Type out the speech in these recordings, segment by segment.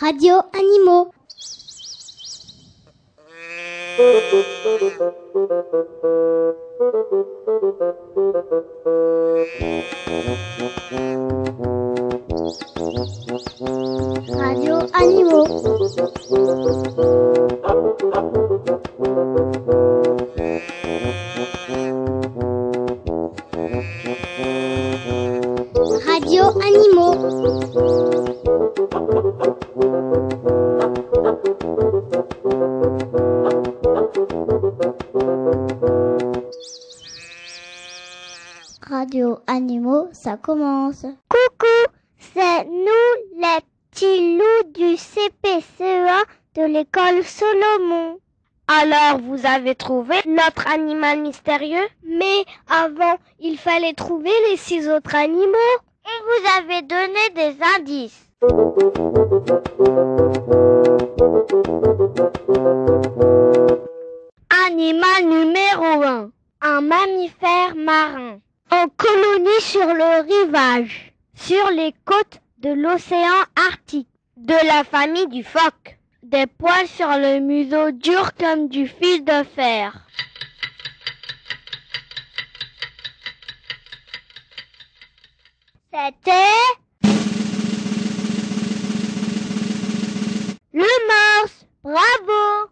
Radio Animaux. Radio Animaux. Radio Animaux, ça commence. Coucou, c'est nous les petits loups du CPCE1 de l'école Solomon. Alors, vous avez trouvé notre animal mystérieux? Mais avant, il fallait trouver les six autres animaux. On vous avait donné des indices. Animal numéro 1. Un mammifère marin. En colonie sur le rivage, sur les côtes de l'océan Arctique, de la famille du phoque. Des poils sur le museau dur comme du fil de fer. C'était le morse. Bravo.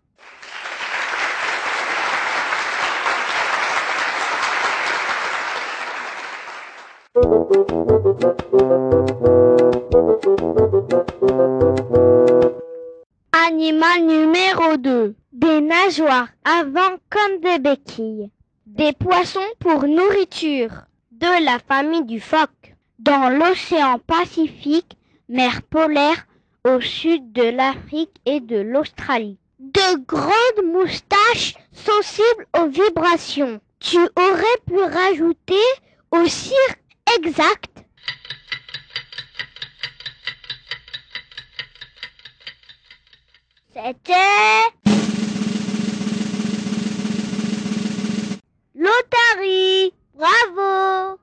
Animal numéro 2. Des nageoires avant comme des béquilles. Des poissons pour nourriture. De la famille du phoque. Dans l'océan Pacifique, mer polaire, au sud de l'Afrique et de l'Australie. De grandes moustaches sensibles aux vibrations. Tu aurais pu rajouter aussi exact. C'était l'Otari. Bravo.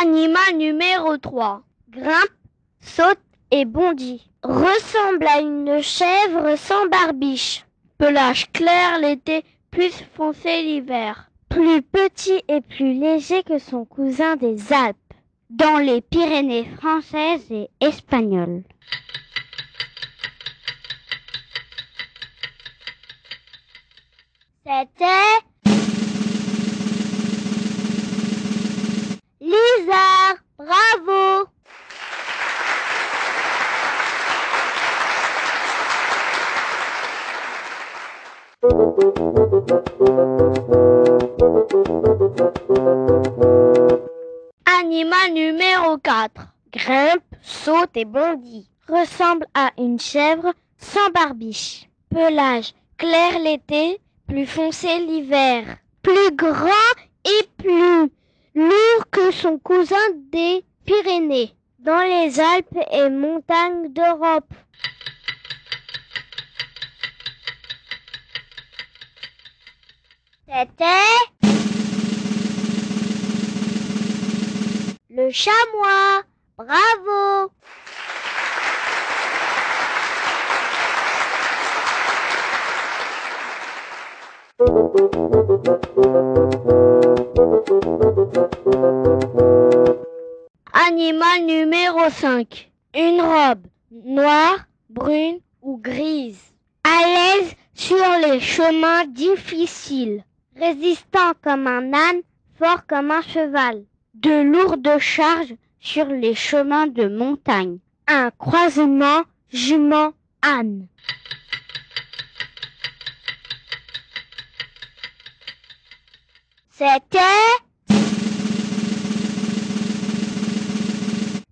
Animal numéro 3. Grimpe, saute et bondit. Ressemble à une chèvre sans barbiche. Pelage clair l'été, plus foncé l'hiver. Plus petit et plus léger que son cousin des Alpes. Dans les Pyrénées françaises et espagnoles. C'était Lisa, bravo Animal numéro 4. Grimpe, saute et bondit. Ressemble à une chèvre sans barbiche. Pelage clair l'été, plus foncé l'hiver. Plus grand et plus lourd que son cousin des Pyrénées, dans les Alpes et montagnes d'Europe. C'était le chamois. Bravo. Animal numéro 5. Une robe noire, brune ou grise. À l'aise sur les chemins difficiles. Résistant comme un âne, fort comme un cheval. De lourdes charges sur les chemins de montagne. Un croisement jument-âne. C'était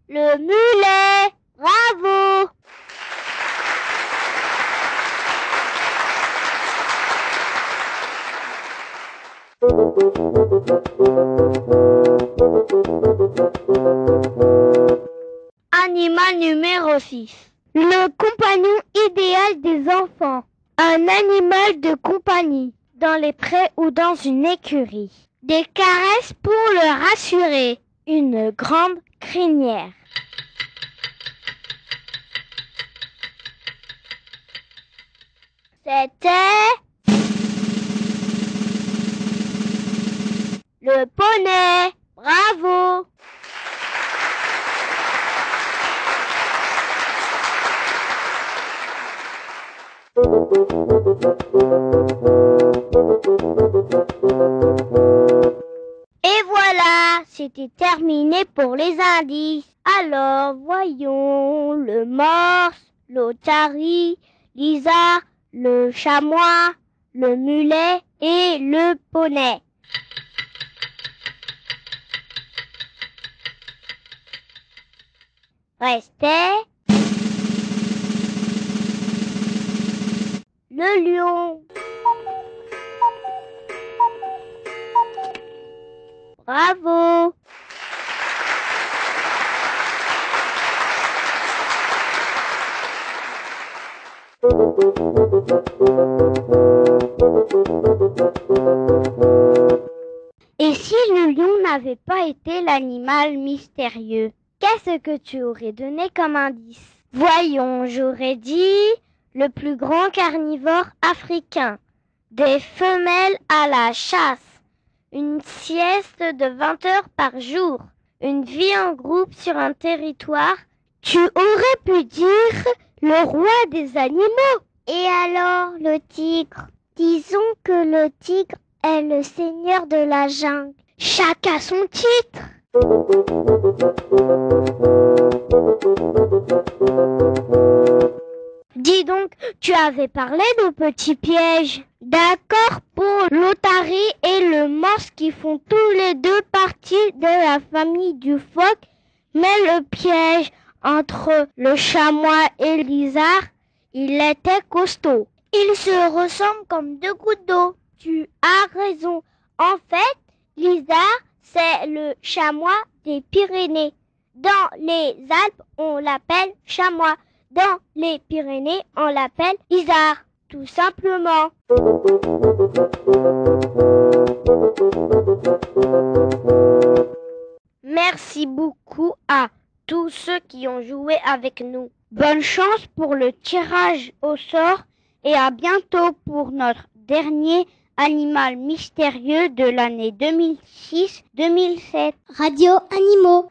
le mulet. Bravo. Animal numéro 6. Le compagnon idéal des enfants. Un animal de compagnie, dans les prés ou dans une écurie. Des caresses pour le rassurer. Une grande crinière. C'était le poney. Bravo. Et voilà, c'était terminé pour les indices. Alors, voyons le morse, l'otarie, l'isard, le chamois, le mulet et le poney. Restait le lion. Bravo. Et si le lion n'avait pas été l'animal mystérieux, qu'est-ce que tu aurais donné comme indice? Voyons, j'aurais dit le plus grand carnivore africain, des femelles à la chasse, une sieste de 20 heures par jour, une vie en groupe sur un territoire. Tu aurais pu dire le roi des animaux. Et alors, le tigre? Disons que le tigre est le seigneur de la jungle. Chacun son titre. Donc, tu avais parlé de petits pièges. D'accord pour l'otarie et le morse qui font tous les deux partie de la famille du phoque, mais le piège entre le chamois et l'isard, il était costaud. Ils se ressemblent comme deux gouttes d'eau. Tu as raison. En fait, l'isard, c'est le chamois des Pyrénées. Dans les Alpes, on l'appelle chamois. Dans les Pyrénées, on l'appelle isard, tout simplement. Merci beaucoup à tous ceux qui ont joué avec nous. Bonne chance pour le tirage au sort et à bientôt pour notre dernier animal mystérieux de l'année 2006-2007. Radio Animaux.